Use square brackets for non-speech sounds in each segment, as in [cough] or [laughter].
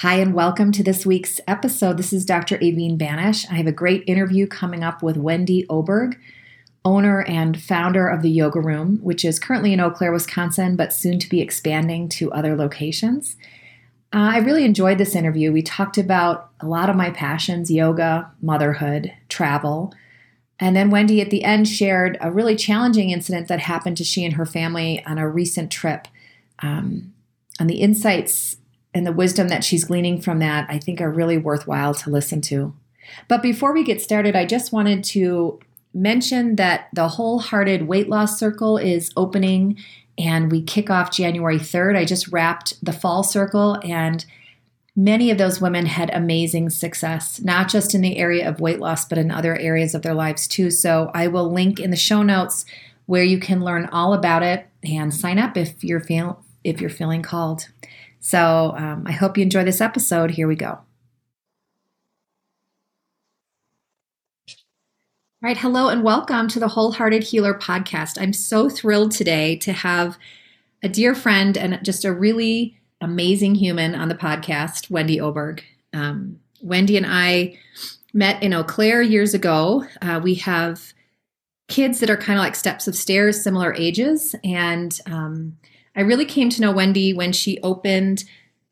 Hi, and welcome to this week's episode. This is Dr. Aveen Banich. I have a great interview coming up with Wendy Oberg, owner and founder of the Yoga Room, which is currently in Eau Claire, Wisconsin, but soon to be expanding to other locations. Uh, I really enjoyed this interview. We talked about a lot of my passions yoga, motherhood, travel. And then Wendy at the end shared a really challenging incident that happened to she and her family on a recent trip. Um, and the insights and the wisdom that she's gleaning from that, I think, are really worthwhile to listen to. But before we get started, I just wanted to mention that the Wholehearted Weight Loss Circle is opening and we kick off January 3rd. I just wrapped the fall circle and many of those women had amazing success, not just in the area of weight loss, but in other areas of their lives too. So I will link in the show notes where you can learn all about it and sign up if you're feel if you're feeling called. So um, I hope you enjoy this episode. Here we go. All right, hello and welcome to the Wholehearted Healer podcast. I'm so thrilled today to have a dear friend and just a really amazing human on the podcast, Wendy Oberg. Um, Wendy and I met in Eau Claire years ago. Uh, we have kids that are kind of like steps of stairs, similar ages, and um, I really came to know Wendy when she opened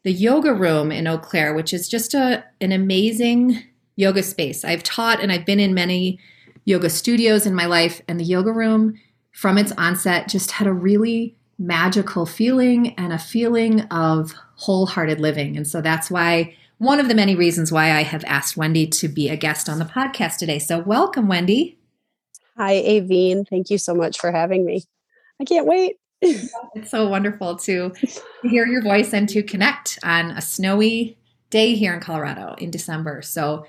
the yoga room in Eau Claire, which is just a an amazing yoga space. I've taught and I've been in many yoga studios in my life, and the yoga room from its onset just had a really magical feeling and a feeling of wholehearted living. And so that's why one of the many reasons why I have asked Wendy to be a guest on the podcast today. So welcome, Wendy. Hi, Aveen. Thank you so much for having me. I can't wait [laughs] it's so wonderful to hear your voice and to connect on a snowy day here in Colorado in December. So,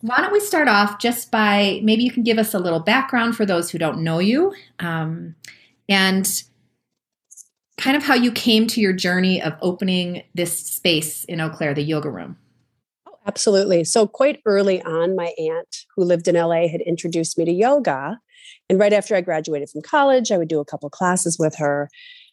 why don't we start off just by maybe you can give us a little background for those who don't know you um, and kind of how you came to your journey of opening this space in Eau Claire, the yoga room. Absolutely. So, quite early on, my aunt who lived in LA had introduced me to yoga. And right after I graduated from college, I would do a couple classes with her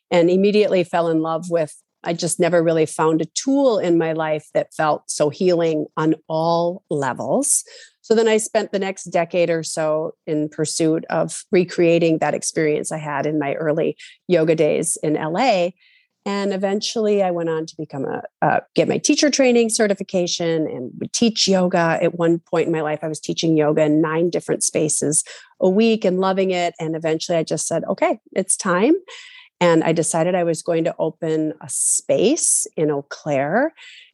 and immediately fell in love with. I just never really found a tool in my life that felt so healing on all levels. So then I spent the next decade or so in pursuit of recreating that experience I had in my early yoga days in LA. And eventually I went on to become a, uh, get my teacher training certification and would teach yoga. At one point in my life, I was teaching yoga in nine different spaces a week and loving it. And eventually I just said, okay, it's time. And I decided I was going to open a space in Eau Claire.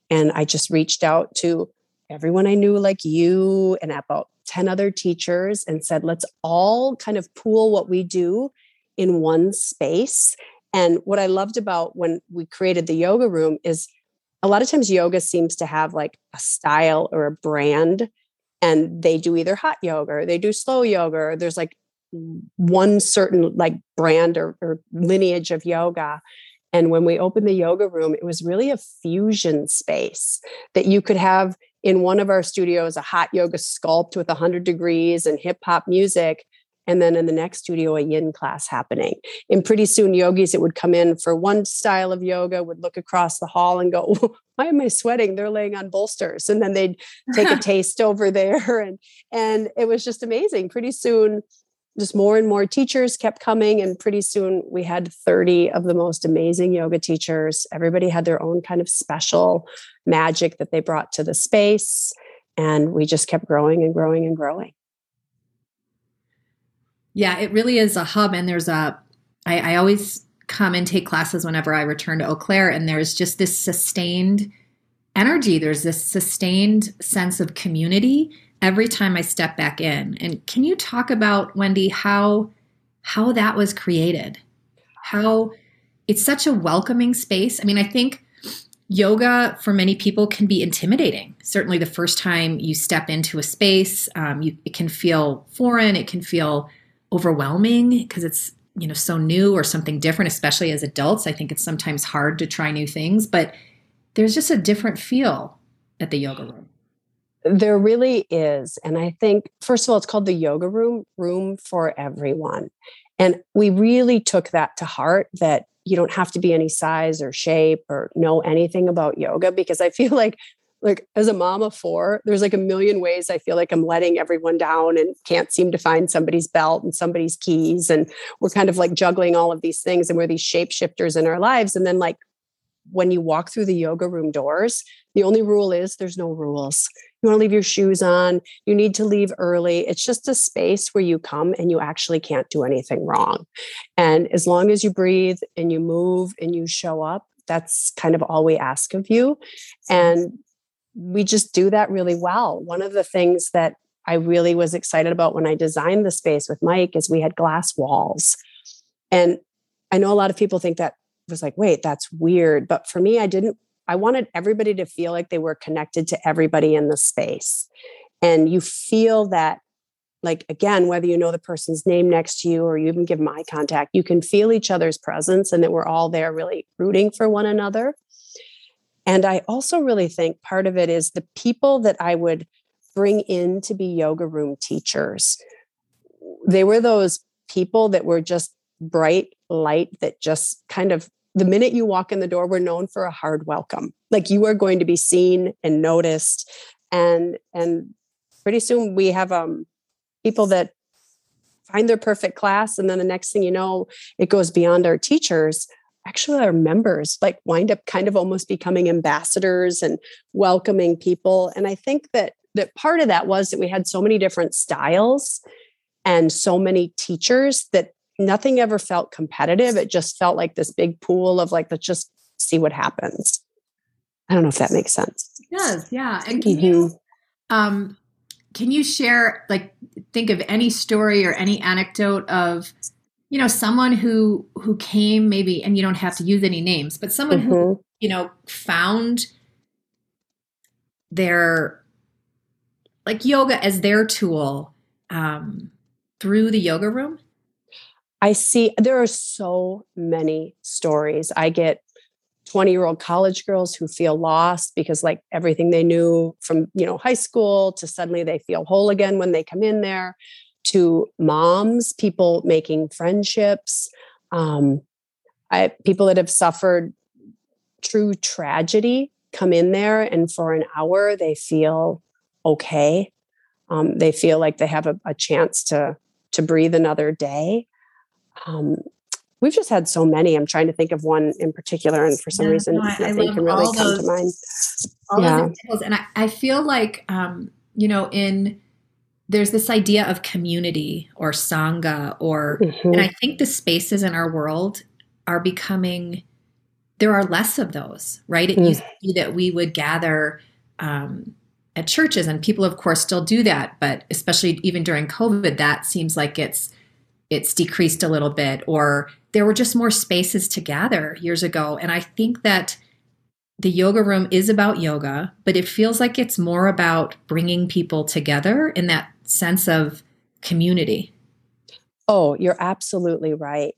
And I just reached out to everyone I knew, like you, and about 10 other teachers, and said, let's all kind of pool what we do in one space and what I loved about when we created the yoga room is a lot of times yoga seems to have like a style or a brand and they do either hot yoga or they do slow yoga or there's like one certain like brand or, or lineage of yoga. And when we opened the yoga room it was really a fusion space that you could have in one of our studios a hot yoga sculpt with 100 degrees and hip hop music and then in the next studio a yin class happening. And pretty soon yogis that would come in for one style of yoga would look across the hall and go [laughs] why am i sweating? They're laying on bolsters. And then they'd take a [laughs] taste over there. [laughs] And and it was just amazing. Pretty soon just more and more teachers kept coming and pretty soon we had 30 of the most amazing yoga teachers. Everybody had their own kind of special magic that they brought to the space and we just kept growing and growing and growing yeah, it really is a hub. And there's a, I, I always come and take classes whenever I return to Eau Claire, and there's just this sustained energy. There's this sustained sense of community every time I step back in. And can you talk about Wendy how how that was created? How it's such a welcoming space. I mean, I think yoga for many people can be intimidating. Certainly, the first time you step into a space, um, you, it can feel foreign. It can feel overwhelming because it's you know so new or something different. Especially as adults, I think it's sometimes hard to try new things. But there's just a different feel at the yoga room. There really is, and I think first of all, it's called the yoga room, room for everyone. And we really took that to heart that you don't have to be any size or shape or know anything about yoga because I feel like like as a mom of four, there's like a million ways I feel like I'm letting everyone down and can't seem to find somebody's belt and somebody's keys. And we're kind of like juggling all of these things and we're these shapeshifters in our lives. And then like when you walk through the yoga room doors, the only rule is there's no rules. You want to leave your shoes on, you need to leave early. It's just a space where you come and you actually can't do anything wrong. And as long as you breathe and you move and you show up, that's kind of all we ask of you. And we just do that really well. One of the things that I really was excited about when I designed the space with Mike is we had glass walls. And I know a lot of people think that was like, wait, that's weird. But for me, I didn't, I wanted everybody to feel like they were connected to everybody in the space. And you feel that, like, again, whether you know the person's name next to you or you even give eye contact, you can feel each other's presence and that we're all there really rooting for one another. And I also really think part of it is the people that I would bring in to be yoga room teachers. They were those people that were just bright light that just kind of the minute you walk in the door, we're known for a hard welcome. Like you are going to be seen and noticed. And and pretty soon we have um people that find their perfect class. And then the next thing you know, it goes beyond our teachers. Actually, our members like wind up kind of almost becoming ambassadors and welcoming people. And I think that that part of that was that we had so many different styles and so many teachers that nothing ever felt competitive. It just felt like this big pool of like, let's just see what happens. I don't know if that makes sense. It does, yeah. And can mm-hmm. you um can you share like think of any story or any anecdote of you know someone who who came maybe and you don't have to use any names but someone mm-hmm. who you know found their like yoga as their tool um through the yoga room I see there are so many stories. I get 20 year old college girls who feel lost because like everything they knew from you know high school to suddenly they feel whole again when they come in there to moms people making friendships um, I, people that have suffered true tragedy come in there and for an hour they feel okay um, they feel like they have a, a chance to to breathe another day um, we've just had so many. I'm trying to think of one in particular, and for some yeah, reason, no, I, nothing I can really come those, to mind. yeah. those and I, I feel like um, you know, in there's this idea of community or sangha, or mm-hmm. and I think the spaces in our world are becoming. There are less of those, right? It mm. used to be that we would gather. Um, at churches and people of course still do that but especially even during covid that seems like it's it's decreased a little bit or there were just more spaces to gather years ago and i think that the yoga room is about yoga but it feels like it's more about bringing people together in that sense of community oh you're absolutely right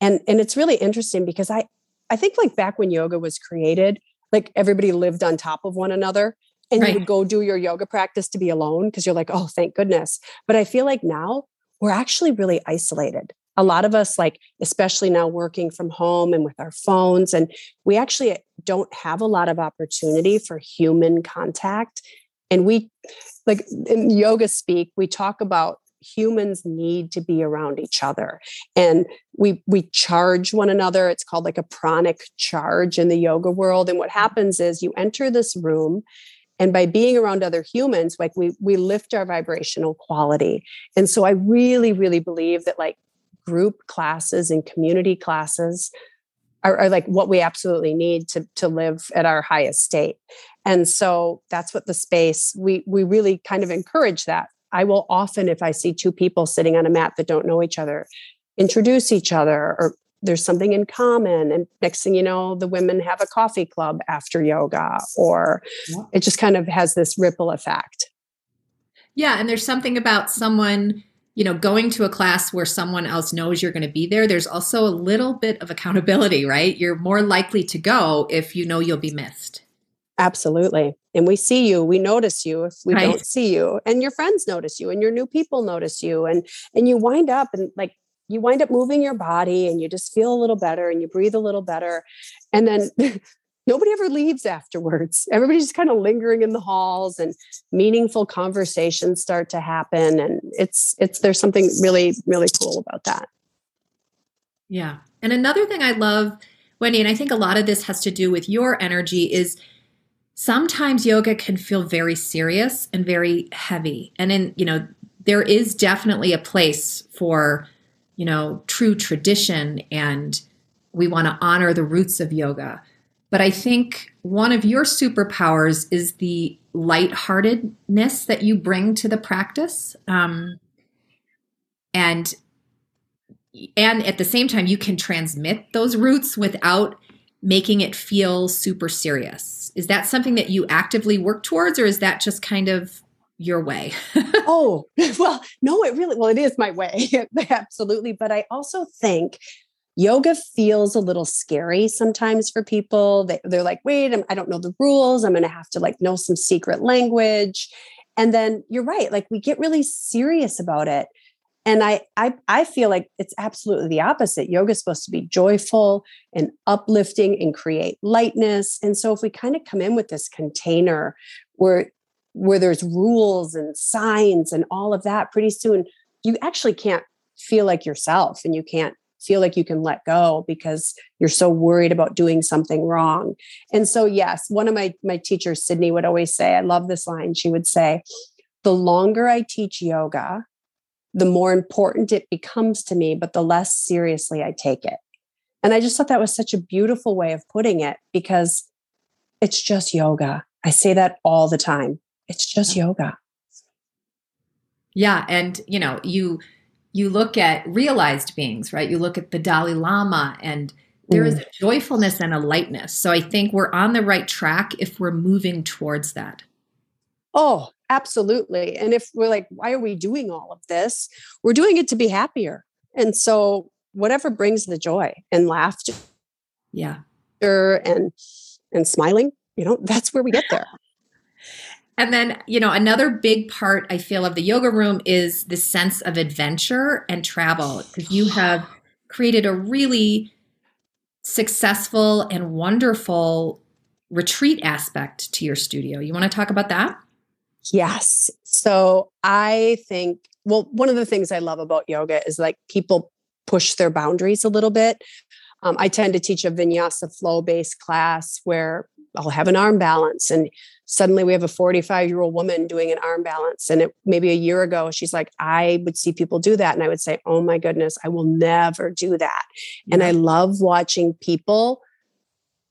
and and it's really interesting because i i think like back when yoga was created like everybody lived on top of one another and right. you would go do your yoga practice to be alone because you're like oh thank goodness but i feel like now we're actually really isolated. A lot of us, like, especially now working from home and with our phones, and we actually don't have a lot of opportunity for human contact. And we, like in yoga speak, we talk about humans need to be around each other and we we charge one another it's called like a pranic charge in the yoga world and what happens is you enter this room and by being around other humans like we we lift our vibrational quality and so i really really believe that like group classes and community classes are, are, like what we absolutely need to to live at our highest state. And so that's what the space we we really kind of encourage that. I will often if i see two people sitting on a mat that don't know each other introduce each other or there's something in common and next thing you know the women have a coffee club after yoga or yeah. it just kind of has this ripple effect. Yeah and there's something about someone you know going to a class where someone else knows you're going to be there there's also a little bit of accountability right you're more likely to go if you know you'll be missed absolutely and we see you we notice you if we right. don't see you and your friends notice you and your new people notice you and and you wind up and like you wind up moving your body and you just feel a little better and you breathe a little better. And then [laughs] nobody ever leaves afterwards. Everybody's just kind of lingering in the halls and meaningful conversations start to happen. And it's, it's, there's something really, really cool about that. Yeah. And another thing I love, Wendy, and I think a lot of this has to do with your energy is sometimes yoga can feel very serious and very heavy. And in, you know, there is definitely a place for you know, true tradition and we want to honor the roots of yoga. But I think one of your superpowers is the lightheartedness that you bring to the practice. Um, and and at the same time you can transmit those roots without making it feel super serious. Is that something that you actively work towards or is that just kind of your way. [laughs] oh, [laughs] well, no, it really, well, it is my way. [laughs] Absolutely. But I also think yoga feels a little scary sometimes for people. They, they're like, wait, I'm, I do not know the rules. I'm going to have to like know some secret language. And then you're right. Like we get really serious about it. And I, I, I feel like it's absolutely the opposite. Yoga is supposed to be joyful and uplifting and create lightness. And so if we kind of come in with this container where where there's rules and signs and all of that, pretty soon you actually can't feel like yourself and you can't feel like you can let go because you're so worried about doing something wrong. And so yes, one of my my teachers Sydney would always say, I love this line. She would say, "The longer I teach yoga, the more important it becomes to me, but the less seriously I take it." And I just thought that was such a beautiful way of putting it because it's just yoga. I say that all the time. It's just yoga. Yeah, and you know, you you look at realized beings, right? You look at the Dalai Lama and there is mm. a joyfulness and a lightness. So I think we're on the right track if we're moving towards that. Oh, absolutely. And if we're like, why are we doing all of this? We're doing it to be happier. And so whatever brings the joy and laughter. Yeah. And and smiling, you know, that's where we get there. And then, you know, another big part I feel of the yoga room is the sense of adventure and travel because you have created a really successful and wonderful retreat aspect to your studio. You want to talk about that? Yes. So I think, well, one of the things I love about yoga is like people push their boundaries a little bit. Um, I tend to teach a vinyasa flow based class where I'll have an arm balance and suddenly we have a 45 year old woman doing an arm balance. And it, maybe a year ago she's like i would see people do that. And i would say oh my goodness i will never do that. Yeah. and i love watching people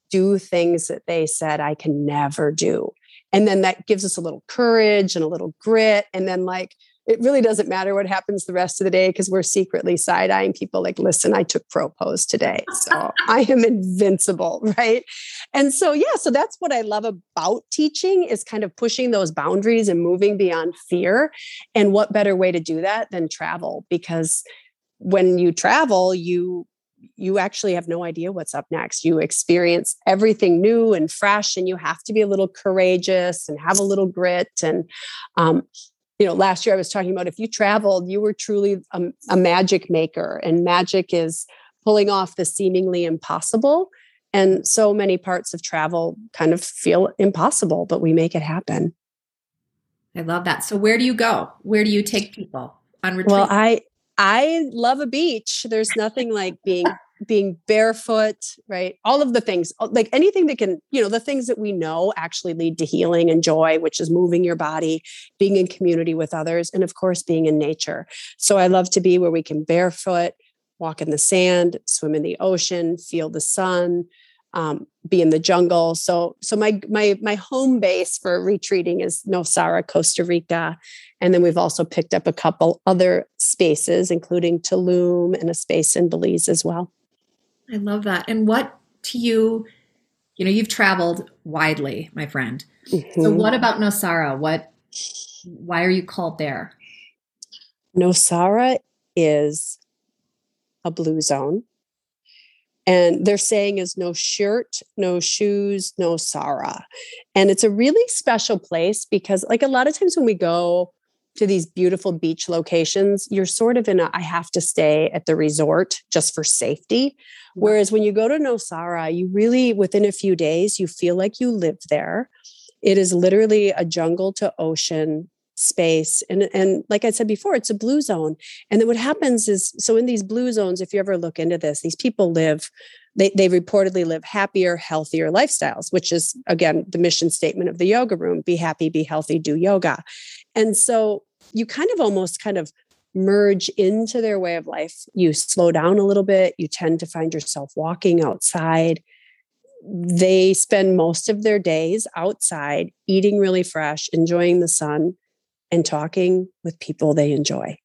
do things that they said i can never do. And then that gives us a little courage and a little grit. And then like it really doesn't matter what happens the rest of the day because we're secretly side eyeing people like, listen, I took crow pose today. So [laughs] I am invincible. Right. And so, yeah, so that's what I love about teaching is kind of pushing those boundaries and moving beyond fear. And what better way to do that than travel? Because when you travel, you you actually have no idea what's up next. You experience everything new and fresh, and you have to be a little courageous and have a little grit. And um, you know, last year I was talking about if you traveled, you were truly a, a magic maker, and magic is pulling off the seemingly impossible. And so many parts of travel kind of feel impossible, but we make it happen. I love that. So where do you go? Where do you take people on retreat? Well, I I love a beach. There's nothing like being being barefoot, right? All of the things, uh, like anything that can, you know, the things that we know actually lead to healing and joy, which is moving your body, being in community with others, and of course, being in nature. So I love to be where we can barefoot, walk in the sand, swim in the ocean, feel the sun, um, be in the jungle. So, so my my my home base for retreating is Nosara, Costa Rica, and then we've also picked up a couple other spaces, including Tulum and a space in Belize as well. I love that. And what to you, you know, you've traveled widely, my friend. Mm-hmm. So what about Nosara? What why are you called there? Nosara is a blue zone. And their saying is no shirt, no shoes, Nosara. And it's a really special place because, like, a lot of times when we go to these beautiful beach locations, you're sort of in a I have to stay at the resort just for safety. Whereas when you go to Nosara, you really, within a few days, you feel like you live there. It is literally a jungle to ocean space and and like i said before it's a blue zone and then what happens is so in these blue zones if you ever look into this these people live they, they reportedly live happier healthier lifestyles which is again the mission statement of the yoga room be happy be healthy do yoga and so you kind of almost kind of merge into their way of life you slow down a little bit you tend to find yourself walking outside they spend most of their days outside eating really fresh enjoying the sun and talking with people they enjoy.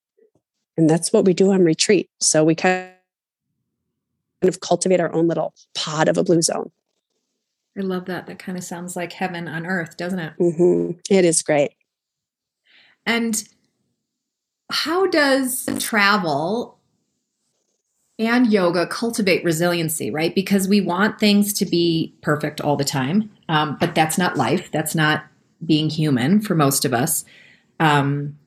And that's what we do on retreat. So we kind of cultivate our own little pod of a blue zone. I love that. That kind of sounds like heaven on earth, doesn't it? Mm-hmm. it is great. And how does travel and yoga cultivate resiliency, right? Because we want things to be perfect all the time, um, but that's not life. That's not being human for most of us. Um,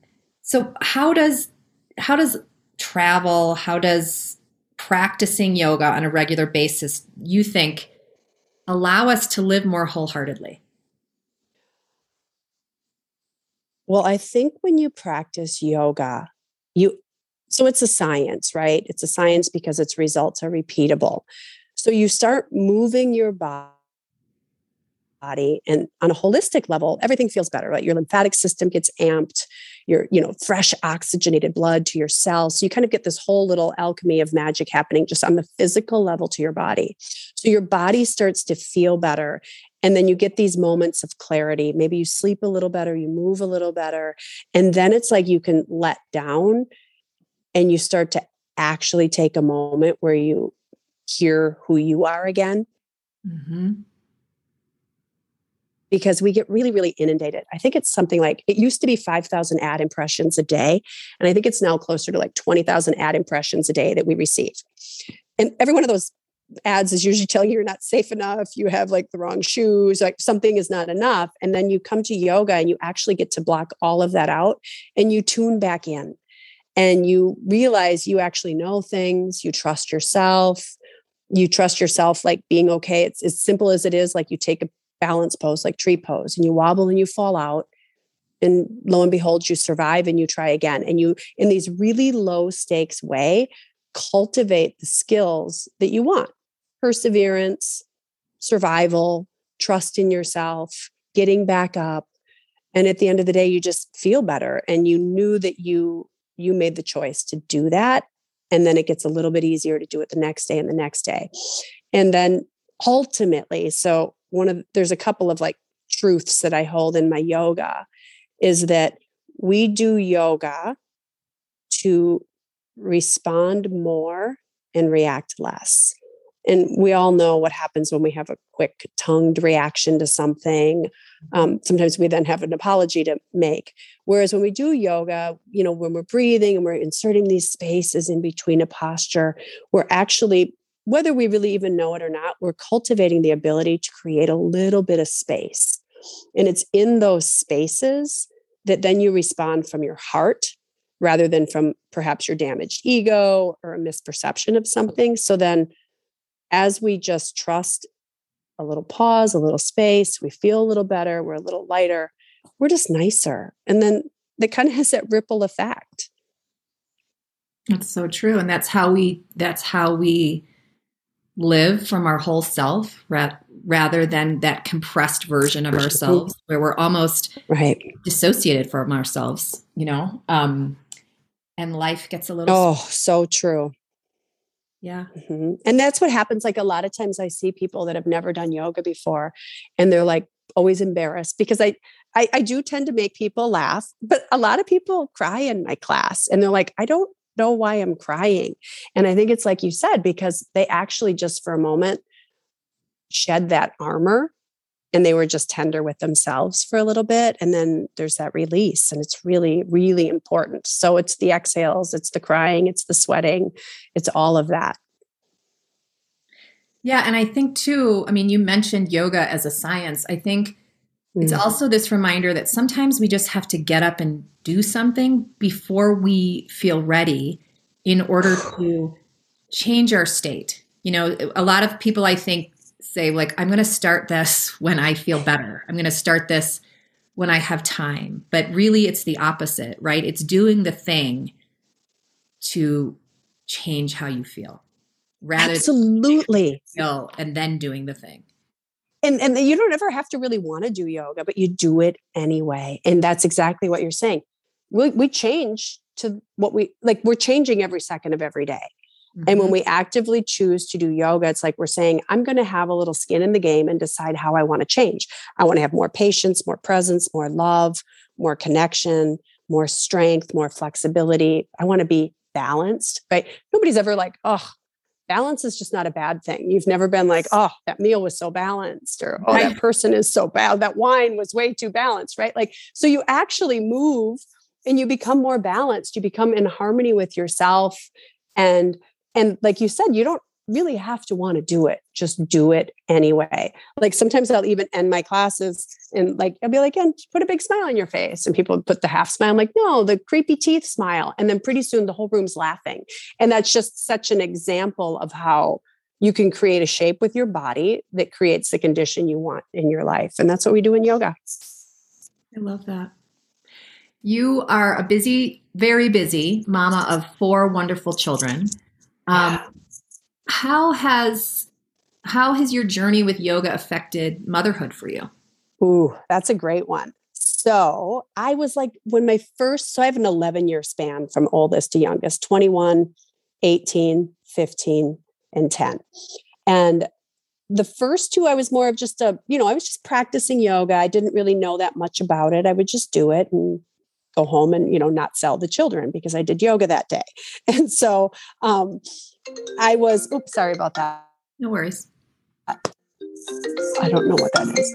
so how does how does travel, how does practicing yoga on a regular basis, you think, allow us to live more wholeheartedly? Well, I think when you practice yoga, you so it's a science, right? It's a science because its results are repeatable. So you start moving your body and on a holistic level everything feels better right your lymphatic system gets amped your you know fresh oxygenated blood to your cells so you kind of get this whole little alchemy of magic happening just on the physical level to your body so your body starts to feel better and then you get these moments of clarity maybe you sleep a little better you move a little better and then it's like you can let down and you start to actually take a moment where you hear who you are again mm-hmm because we get really, really inundated. I think it's something like it used to be 5,000 ad impressions a day. And I think it's now closer to like 20,000 ad impressions a day that we receive. And every one of those ads is usually telling you you're not safe enough, you have like the wrong shoes, like something is not enough. And then you come to yoga and you actually get to block all of that out and you tune back in and you realize you actually know things, you trust yourself, you trust yourself like being okay. It's as simple as it is like you take a balance pose, like tree pose, and you wobble and you fall out. And lo and behold, you survive and you try again. And you, in these really low stakes way, cultivate the skills that you want perseverance, survival, trust in yourself, getting back up. And at the end of the day, you just feel better. And you knew that you you made the choice to do that. And then it gets a little bit easier to do it the next day and the next day. And then ultimately, so one of there's a couple of like truths that I hold in my yoga is that we do yoga to respond more and react less. And we all know what happens when we have a quick tongued reaction to something. Um, sometimes we then have an apology to make. Whereas when we do yoga, you know, when we're breathing and we're inserting these spaces in between a posture, we're actually whether we really even know it or not, we're cultivating the ability to create a little bit of space. And it's in those spaces that then you respond from your heart rather than from perhaps your damaged ego or a misperception of something. So then, as we just trust a little pause, a little space, we feel a little better, we're a little lighter, we're just nicer. And then that kind of has that ripple effect. That's so true. And that's how we, that's how we, live from our whole self ra- rather than that compressed version of ourselves where we're almost right dissociated from ourselves you know um and life gets a little oh so true yeah mm-hmm. and that's what happens like a lot of times i see people that have never done yoga before and they're like always embarrassed because I, I i do tend to make people laugh but a lot of people cry in my class and they're like i don't know why I'm crying. And I think it's like you said, because they actually just for a moment shed that armor and they were just tender with themselves for a little bit. And then there's that release. And it's really, really important. So it's the exhales, it's the crying, it's the sweating, it's all of that. Yeah. And I think too, I mean, you mentioned yoga as a science. I think it's mm. also this reminder that sometimes we just have to get up and do something before we feel ready in order to change our state. You know, a lot of people I think say, like, I'm going to start this when I feel better. I'm going to start this when I have time. But really, it's the opposite, right? It's doing the thing to change how you feel rather absolutely feel and then doing the thing and and you don't ever have to really want to do yoga but you do it anyway and that's exactly what you're saying we, we change to what we like we're changing every second of every day mm-hmm. and when mm-hmm. we actively choose to do yoga it's like we're saying i'm going to have a little skin in the game and decide how i want to change i want to have more patience more presence more love more connection more strength more flexibility i want to be balanced right nobody's ever like oh balance is just not a bad thing. You've never been like, oh, that meal was so balanced, or oh, that person is so bad, that wine was way too balanced, right? Like, so you actually move and you become more balanced. You become in harmony with yourself. And and like you said, you don't really have to want to do it. Just do it anyway. Like sometimes I'll even end my classes and like I'll be like, and put a big smile on your face. And people put the half smile. I'm like, no, the creepy teeth smile. And then pretty soon the whole room's laughing. And that's just such an example of how you can create a shape with your body that creates the condition you want in your life. And that's what we do in yoga. I love that. You are a busy, very busy mama of four wonderful children. Um, how has how has your journey with yoga affected motherhood for you? Ooh, that's a great one. So I was like, when my first, so I have an 11 year span from oldest to youngest 21, 18, 15, and 10. And the first two, I was more of just a, you know, I was just practicing yoga. I didn't really know that much about it. I would just do it and go home and, you know, not sell the children because I did yoga that day. [laughs] And so, um, I was, oops, sorry about that. No worries. I don't know what that is.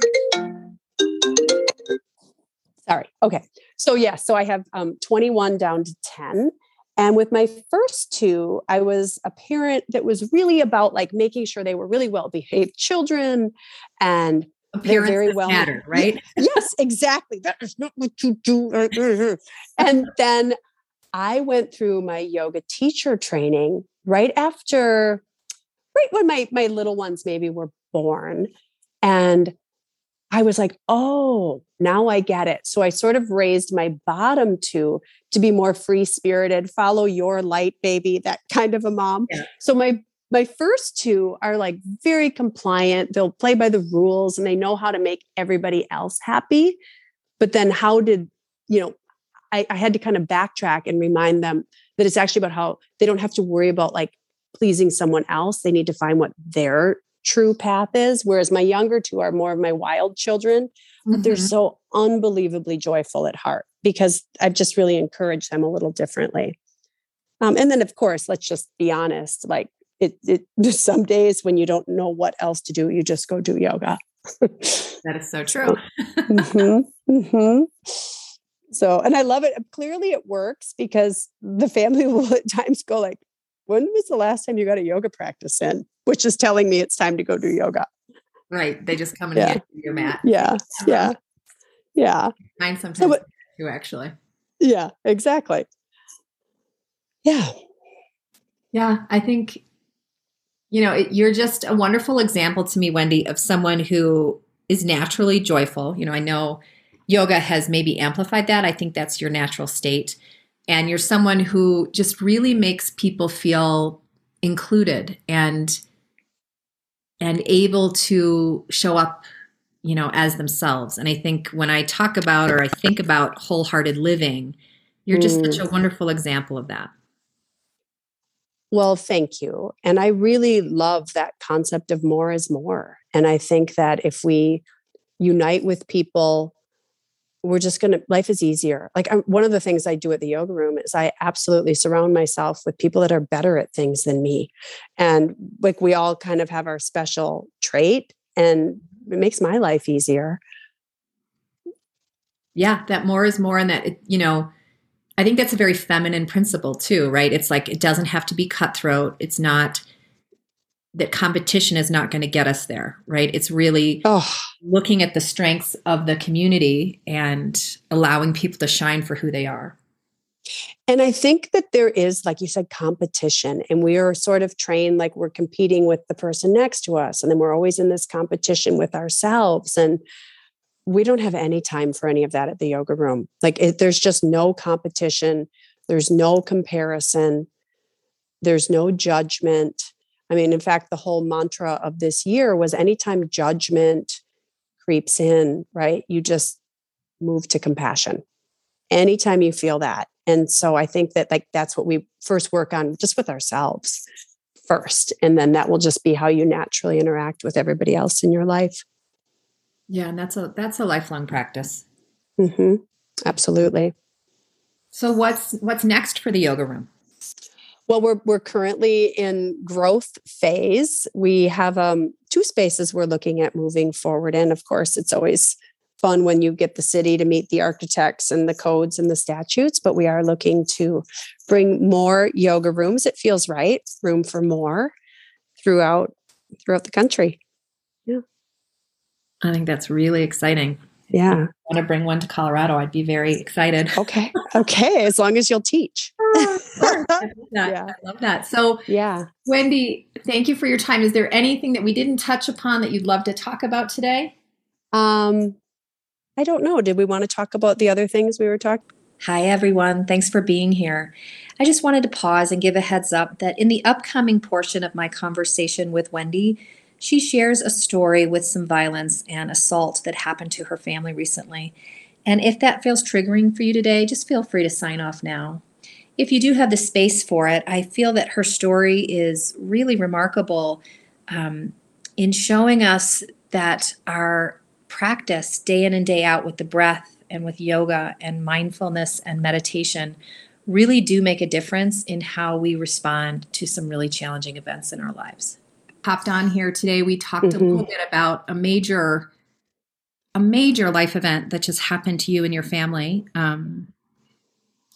Sorry. Okay. So, yeah, so I have um, 21 down to 10. And with my first two, I was a parent that was really about like making sure they were really well behaved children and they're very well matter, right? [laughs] yes, exactly. That is not what you do. [laughs] and then I went through my yoga teacher training right after, right when my, my little ones maybe were born. And I was like, oh, now I get it. So I sort of raised my bottom two to be more free spirited, follow your light, baby, that kind of a mom. Yeah. So my my first two are like very compliant. They'll play by the rules and they know how to make everybody else happy. But then how did, you know, I, I had to kind of backtrack and remind them that it's actually about how they don't have to worry about like pleasing someone else. They need to find what their true path is. Whereas my younger two are more of my wild children, but mm-hmm. they're so unbelievably joyful at heart because I've just really encouraged them a little differently. Um, and then, of course, let's just be honest like, it, it [laughs] there's some days when you don't know what else to do, you just go do yoga. [laughs] that is so true. mm-hmm, mm-hmm. So, and I love it. Clearly, it works because the family [laughs] will at times go like, "When was the last time you got a yoga practice in?" Which is telling me it's time to go do yoga. Right. They just come and yeah. your mat. Yeah. Yeah. Yeah. Mine sometimes so, but, too, actually. Yeah. Exactly. Yeah. Yeah. I think you know, it, you're just a wonderful example to me, Wendy, of someone who is naturally joyful. You know, I know yoga has maybe amplified that. I think that's your natural state. And you're someone who just really makes people feel included and and able to show up you know as themselves and i think when i talk about or i think about wholehearted living you're just mm. such a wonderful example of that well thank you. And i really love that concept of more is more. And i think that if we unite with people we're just going to life is easier. Like I'm, one of the things i do at the yoga room is i absolutely surround myself with people that are better at things than me. And like we all kind of have our special trait and it makes my life easier. Yeah that more is more and that you know i think that's a very feminine principle too right it's like it doesn't have to be cutthroat it's not that competition is not going to get us there, right? It's really oh. looking at the strengths of the community and allowing people to shine for who they are. And I think that there is, like you said, competition, and we are sort of trained like we're competing with the person next to us. And then we're always in this competition with ourselves. And we don't have any time for any of that at the yoga room. Like it, there's just no competition, there's no comparison, there's no judgment I mean, in fact, the whole mantra of this year was anytime judgment creeps in, right, you just move to compassion. Anytime you feel that. And so I think that like that's what we first work on just with ourselves first. And then that will just be how you naturally interact with everybody else in your life. Yeah, and that's a that's a lifelong practice. Mm-hmm. Absolutely. So what's what's next for the yoga room? Well, we're we're currently in growth phase. We have um, two spaces we're looking at moving forward in. Of course, it's always fun when you get the city to meet the architects and the codes and the statutes, but we are looking to bring more yoga rooms. It feels right, room for more throughout throughout the country. Yeah. I think that's really exciting. Yeah. I want to bring one to Colorado. I'd be very excited. Okay. Okay. As long as you'll teach. [laughs] I love yeah. I love that. So, yeah. Wendy, thank you for your time. Is there anything that we didn't touch upon that you'd love to talk about today? Um, I don't know. Did we want to talk about the other things we were talking? Hi, everyone. Thanks for being here. I just wanted to pause and give a heads up that in the upcoming portion of my conversation with Wendy, she shares a story with some violence and assault that happened to her family recently. And if that feels triggering for you today, just feel free to sign off now if you do have the space for it, I feel that her story is really remarkable um, in showing us that our practice day in and day out with the breath and with yoga and mindfulness and meditation really do make a difference in how we respond to some really challenging events in our lives. Popped on here today, we talked mm-hmm. a little bit about a major a major life event that just happened to you and your family. Um,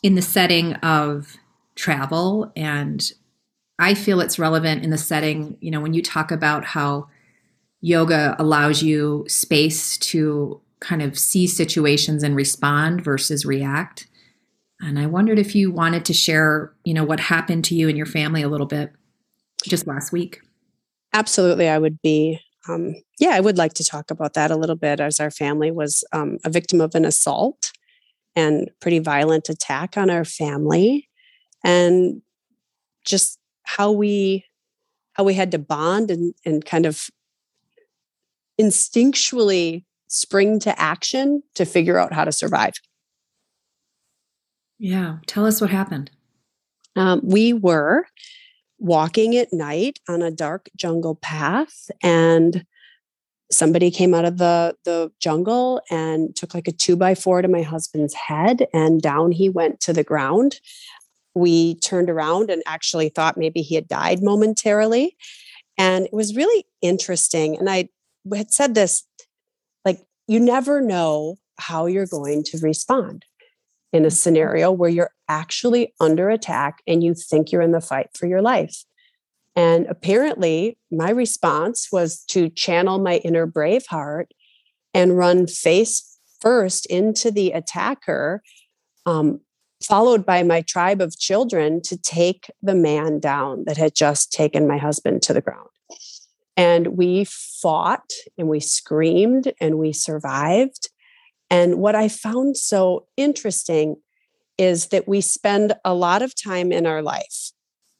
in the setting of travel and I feel it's relevant in the setting, you know, when you talk about how yoga allows you space to kind of see situations and respond versus react. And I wondered if you wanted to share, you know, what happened to you and your family a little bit just last week. Absolutely, I would be. Um, yeah, I would like to talk about that a little bit as our family was um, a victim of an assault and pretty violent attack on our family and just how we how we had to bond and, and kind of instinctually spring to action to figure out how to survive yeah tell us what happened um, we were walking at night on a dark jungle path and somebody came out of the the jungle and took like a two by four to my husband's head and down he went to the ground. We turned around and actually thought maybe he had died momentarily and it was really interesting and i had said this like you never know how you're going to respond in a scenario where you're actually under attack and you think you're in the fight for your life and apparently, my response was to channel my inner brave heart and run face first into the attacker, um, followed by my tribe of children to take the man down that had just taken my husband to the ground. And we fought and we screamed and we survived. And what I found so interesting is that we spend a lot of time in our life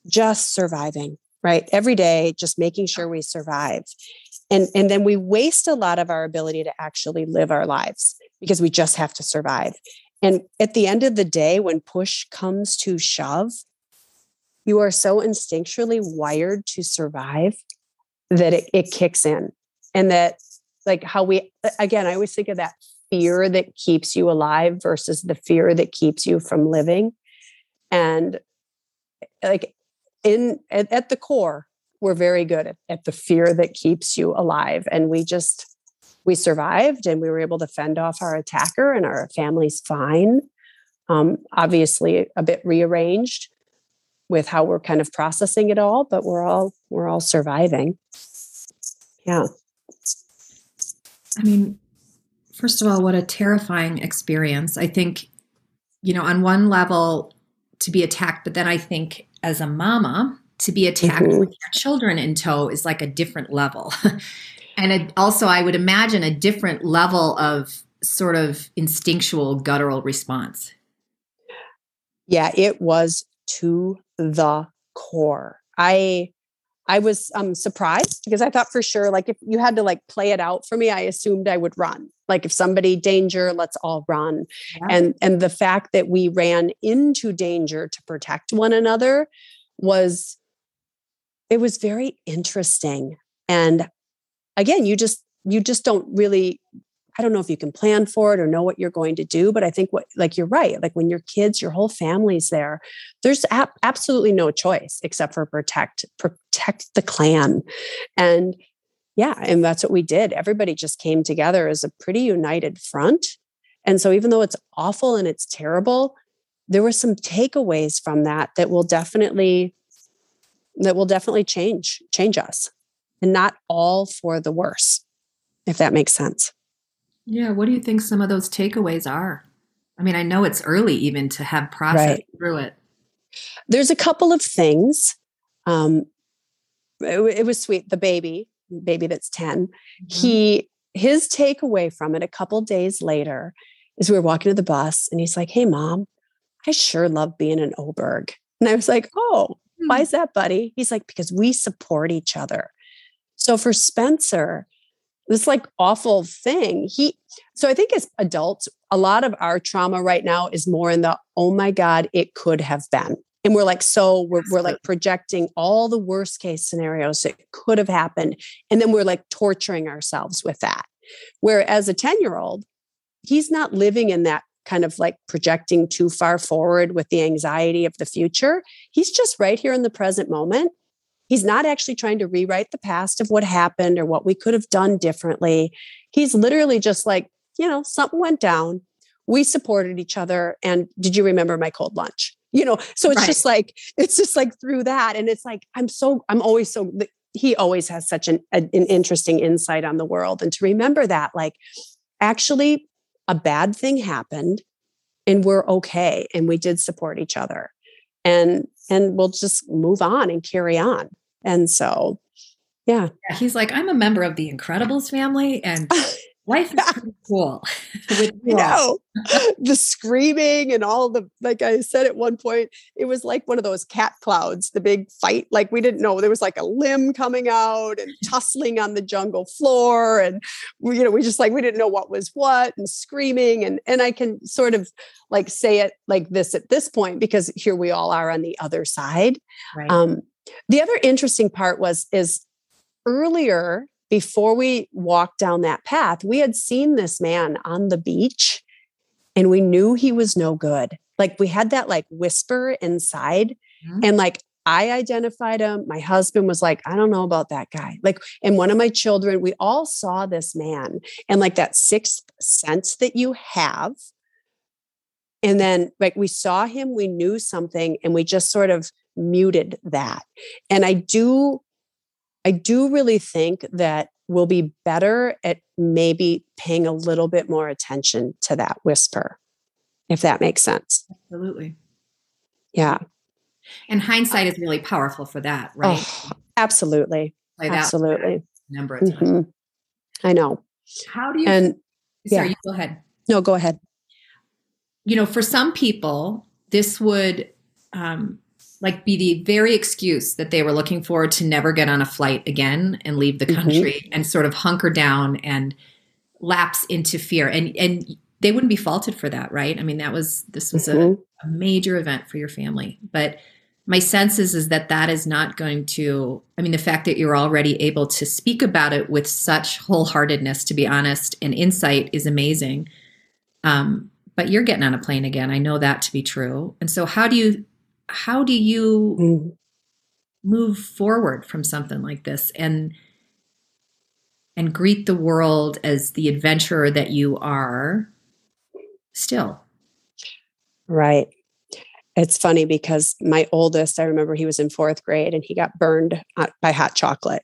just surviving right? Every day, just making sure we survive. And, and then we waste a lot of our ability to actually live our lives because we just have to survive. And at the end of the day, when push comes to shove, you are so instinctually wired to survive that it, it kicks in. And that, like, how we, again, I always think of that fear that keeps you alive versus the fear that keeps you from living. And like in at, at the core, we're very good at, at the fear that keeps you alive. And we just we survived and we were able to fend off our attacker and our family's fine. Um, obviously a bit rearranged with how we're kind of processing it all, but we're all we're all surviving. Yeah. I mean, first of all, what a terrifying experience. I think, you know, on one level to be attacked, but then I think as a mama, to be attacked mm-hmm. with your children in tow is like a different level. [laughs] and it, also, I would imagine a different level of sort of instinctual guttural response. Yeah, it was to the core. I I was um surprised because I thought for sure like if you had to like play it out for me, I assumed I would run. Like if somebody danger, let's all run. Yeah. And and the fact that we ran into danger to protect one another was it was very interesting. And again, you just you just don't really I don't know if you can plan for it or know what you're going to do, but I think what, like, you're right. Like, when your kids, your whole family's there, there's absolutely no choice except for protect, protect the clan. And yeah, and that's what we did. Everybody just came together as a pretty united front. And so, even though it's awful and it's terrible, there were some takeaways from that that will definitely that will definitely change change us and not all for the worse if that makes sense yeah. What do you think some of those takeaways are? I mean, I know it's early even to have processed right. through it. There's a couple of things. Um, it, it, was sweet. The baby, baby that's 10, mm-hmm. he, his takeaway from it a couple days later is we were walking to the bus and he's like, Hey, mom, I sure love being an Oberg. And I was like, Oh, why is that, buddy? He's like, Because we support each other. So for Spencer, this like awful thing. He so I think as adults, a lot of our trauma right now is more in the oh my God, it could have been. And we're like, so we're, we're like projecting all the worst case scenarios that could have happened. And then we're like torturing ourselves with that. Whereas a 10 year old, he's not living in that kind of like projecting too far forward with the anxiety of the future. He's just right here in the present moment. He's not actually trying to rewrite the past of what happened or what we could have done differently. He's literally just like, you know, something went down. We supported each other. And did you remember my cold lunch? You know, so it's right. just like, it's just like through that. And it's like, I'm so, I'm always so, he always has such an, an interesting insight on the world. And to remember that, like, actually, a bad thing happened and we're okay. And we did support each other. And and we'll just move on and carry on. And so, yeah. yeah he's like, I'm a member of the Incredibles family and [laughs] life is pretty [laughs] cool. [laughs] you know, the screaming and all the, like I said at one point, it was like one of those cat clouds, the big fight. Like we didn't know there was like a limb coming out and [laughs] tussling on the jungle floor. And we, you know, we just like, we didn't know what was what and screaming. And, and I can sort of like say it like this at this point, because here we all are on the other side. Right. Um, the other interesting part was, is earlier before we walked down that path, we had seen this man on the beach and we knew he was no good. Like we had that like whisper inside. Mm-hmm. And like I identified him. My husband was like, I don't know about that guy. Like, and one of my children, we all saw this man and like that sixth sense that you have. And then, like, we saw him, we knew something, and we just sort of muted that. And I do I do really think that we'll be better at maybe paying a little bit more attention to that whisper, if that makes sense. Absolutely. Yeah. And hindsight is really powerful for that, right? Oh, absolutely. absolutely. Number of times. Mm-hmm. I know. How do you? And sorry, yeah. go ahead. No, go ahead. You know, for some people, this would um, like be the very excuse that they were looking for to never get on a flight again and leave the mm-hmm. country mm-hmm. and sort of hunker down and lapse into fear and and they wouldn't be faulted for that right i mean that was this was mm-hmm. a, a, major event for your family but my sense is is that that is not going to i mean the fact that you're already able to speak about it with such wholeheartedness to be honest and insight is amazing Um, but you're getting on a plane again. I know that to be true. And so how do you how do you mm. move forward from something like this and and greet the world as the adventurer that you are still? Right. It's funny because my oldest, I remember he was in fourth grade and he got burned by hot chocolate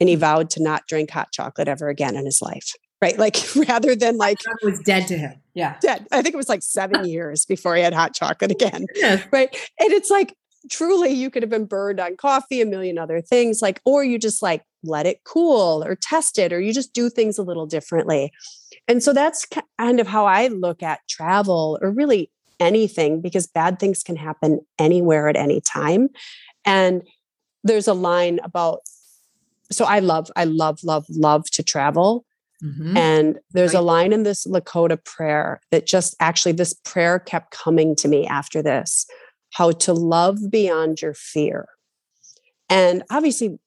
and he mm. vowed to not drink hot chocolate ever again in his life right? Like [laughs] rather than like it was dead to him. Yeah. Dead. I think it was like seven years before he had hot chocolate again. [laughs] Yes. Right. And it's like truly you could have been burned on coffee, a million other things, like, or you just like let it cool or test it, or you just do things a little differently. And so that's kind of how I look at travel or really anything because bad things can happen anywhere at any time. And there's a line about so I love, I love, love, love to travel. Mm-hmm. And there's right. a line in this Lakota prayer that just actually, this prayer kept coming to me after this how to love beyond your fear. And obviously,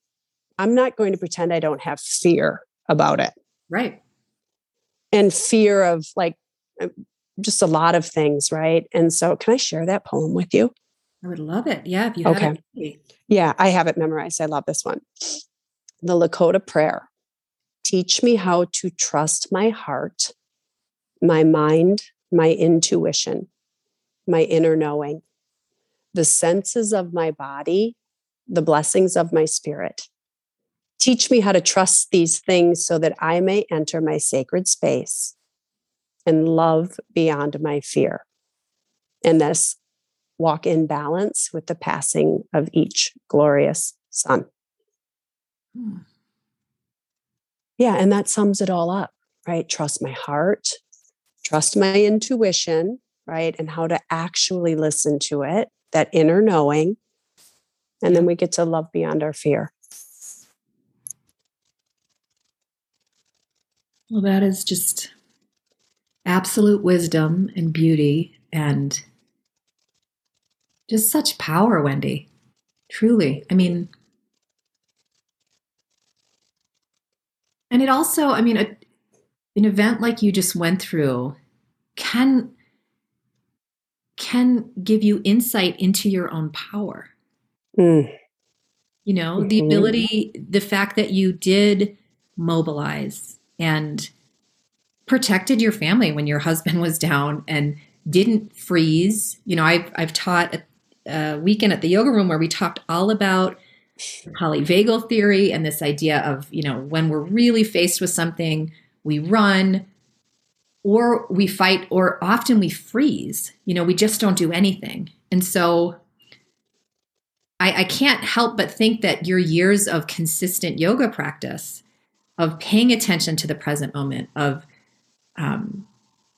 I'm not going to pretend I don't have fear about it. Right. And fear of like uh, just a lot of things. Right. And so, can I share that poem with you? I would love it. Yeah. If you okay. Yeah, I have it memorized. I love this one. The Lakota prayer. Teach me how to trust my heart, my mind, my intuition, my inner knowing, the senses of my body, the blessings of my spirit. Teach me how to trust these things so that I may enter my sacred space and love beyond my fear. And thus walk in balance with the passing of each glorious sun. Hmm. Yeah. And that sums it all up, right? Trust my heart, trust my intuition, right? And how to actually listen to it, that inner knowing. And then we get to love beyond our fear. Well, that is just absolute wisdom and beauty and just such power, Wendy. Truly. I mean, And it also, I mean, a, an event like you just went through can can give you insight into your own power. Mm. You know, mm-hmm. the ability, the fact that you did mobilize and protected your family when your husband was down and didn't freeze. You know, I've I've taught a, a weekend at the yoga room where we talked all about polyvagal theory and this idea of, you know, when we're really faced with something, we run or we fight or often we freeze. You know, we just don't do anything. And so I, I can't help but think that your years of consistent yoga practice, of paying attention to the present moment, of um,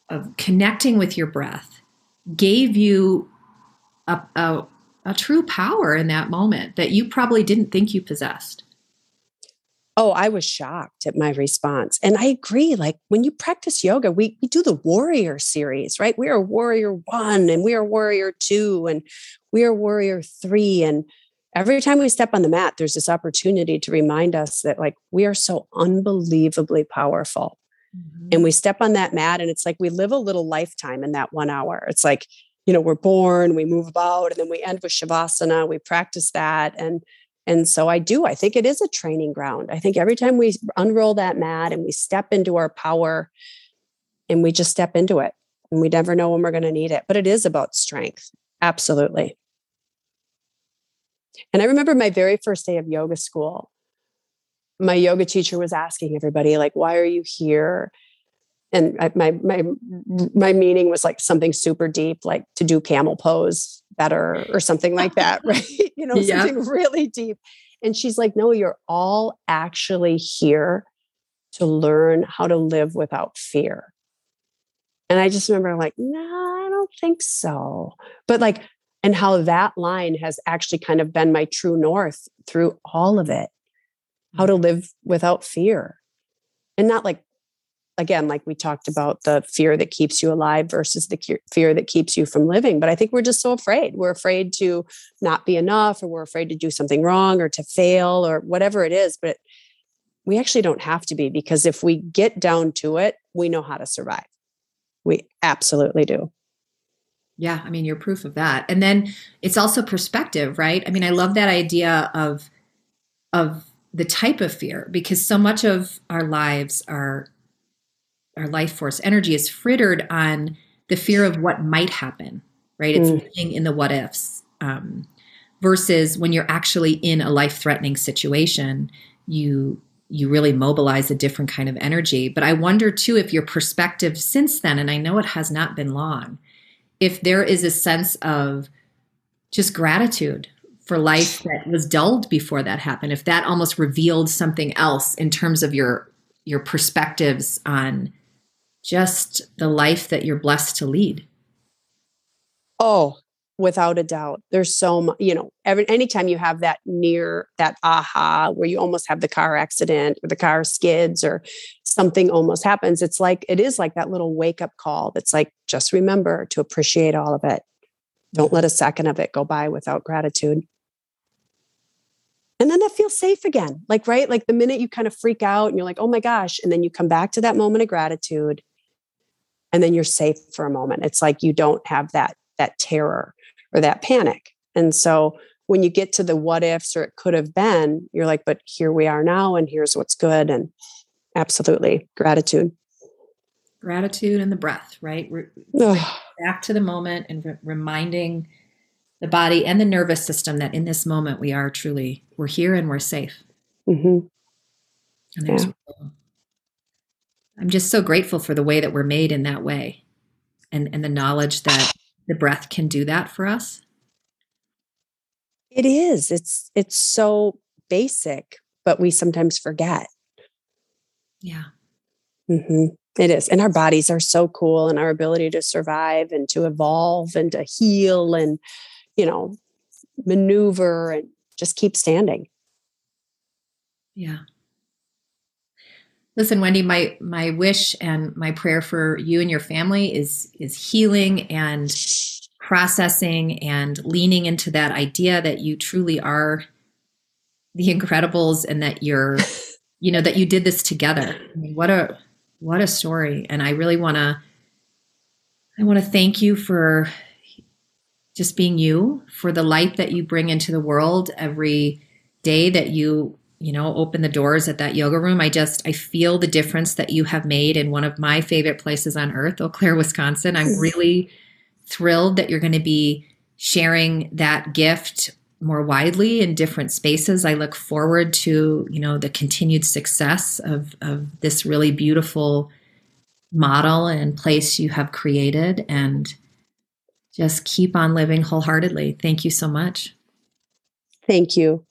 of connecting with your breath, gave you a, a, a true power in that moment that you probably didn't think you possessed. Oh, I was shocked at my response. And I agree. Like when you practice yoga, we, we do the warrior series, right? We are warrior one and we are warrior two and we are warrior three. And every time we step on the mat, there's this opportunity to remind us that like we are so unbelievably powerful. Mm-hmm. And we step on that mat and it's like we live a little lifetime in that one hour. It's like you know we're born we move about and then we end with shavasana we practice that and and so i do i think it is a training ground. I think every time we unroll that mat and we step into our power and we just step into it and we never know when we're going to need it but it is about strength absolutely. And i remember my very first day of yoga school my yoga teacher was asking everybody like why are you here and I, my my my meaning was like something super deep like to do camel pose better or something like that [laughs] right? You know yeah. something really deep. And she's like no you're all actually here to learn how to live without fear. And i just remember like no i don't think so. But like and how that line has actually kind of been my true north through all of it how to mm. live without fear. And not like again, like we talked about the fear that keeps you alive versus the fear that keeps you from living. But I think we're just so afraid. We're afraid to not be enough, or we're afraid to do something wrong, or to fail, or whatever it is. But we actually don't have to be because if we get down to it, we know how to survive. We absolutely do. Yeah, I mean, you're proof of that. And then it's also perspective, right? I mean, I love that idea of of the type of fear because so much of our lives are our life force energy is frittered on the fear of what might happen, right? It's mm. in the what ifs. Um, versus when you're actually in a life threatening situation, you you really mobilize a different kind of energy. But I wonder too if your perspective since then, and I know it has not been long, if there is a sense of just gratitude for life that was dulled before that happened, if that almost revealed something else in terms of your your perspectives on just the life that you're blessed to lead. Oh, without a doubt. There's so much you know every anytime you have that near that aha where you almost have the car accident or the car skids or something almost happens it's like it is like that little wake up call that's like just remember to appreciate all of it. Don't let a second of it go by without gratitude. And then that feels safe again like right? Like the minute you kind of freak out and you're like oh my gosh and then you come back to that moment of gratitude and then you're safe for a moment it's like you don't have that that terror or that panic. And so when you get to the what ifs or it could have been, you're like, but here we are now, and here's what's good. And absolutely gratitude. Gratitude and the breath, right? Re- back to the moment and re- reminding the body and the nervous system that in this moment we are truly, we're here and we're safe. Mm-hmm. And there's, yeah. I'm just so grateful for the way that we're made in that way and, and the knowledge that the breath can do that for us? It is. It's it's so basic, but we sometimes forget. Yeah. Mm-hmm. It is. And our bodies are so cool and our ability to survive and to evolve and to heal and, you know, maneuver and just keep standing. Yeah. Listen, Wendy, my my wish and my prayer for you and your family is is healing and processing and leaning into that idea that you truly are the incredibles and that you're [laughs] you know that you did this together. I mean, what a what a story and I really want to I want to thank you for just being you, for the light that you bring into the world every day that you you know open the doors at that yoga room. I just i feel the difference that you have made in one of my favorite places on earth eau claire wisconsin. I'm [laughs] really thrilled that you're going to be sharing that gift more widely in different spaces. I look forward to you know the continued success of of this really beautiful model and place you have created and just keep on living wholeheartedly. Thank you so much. Thank you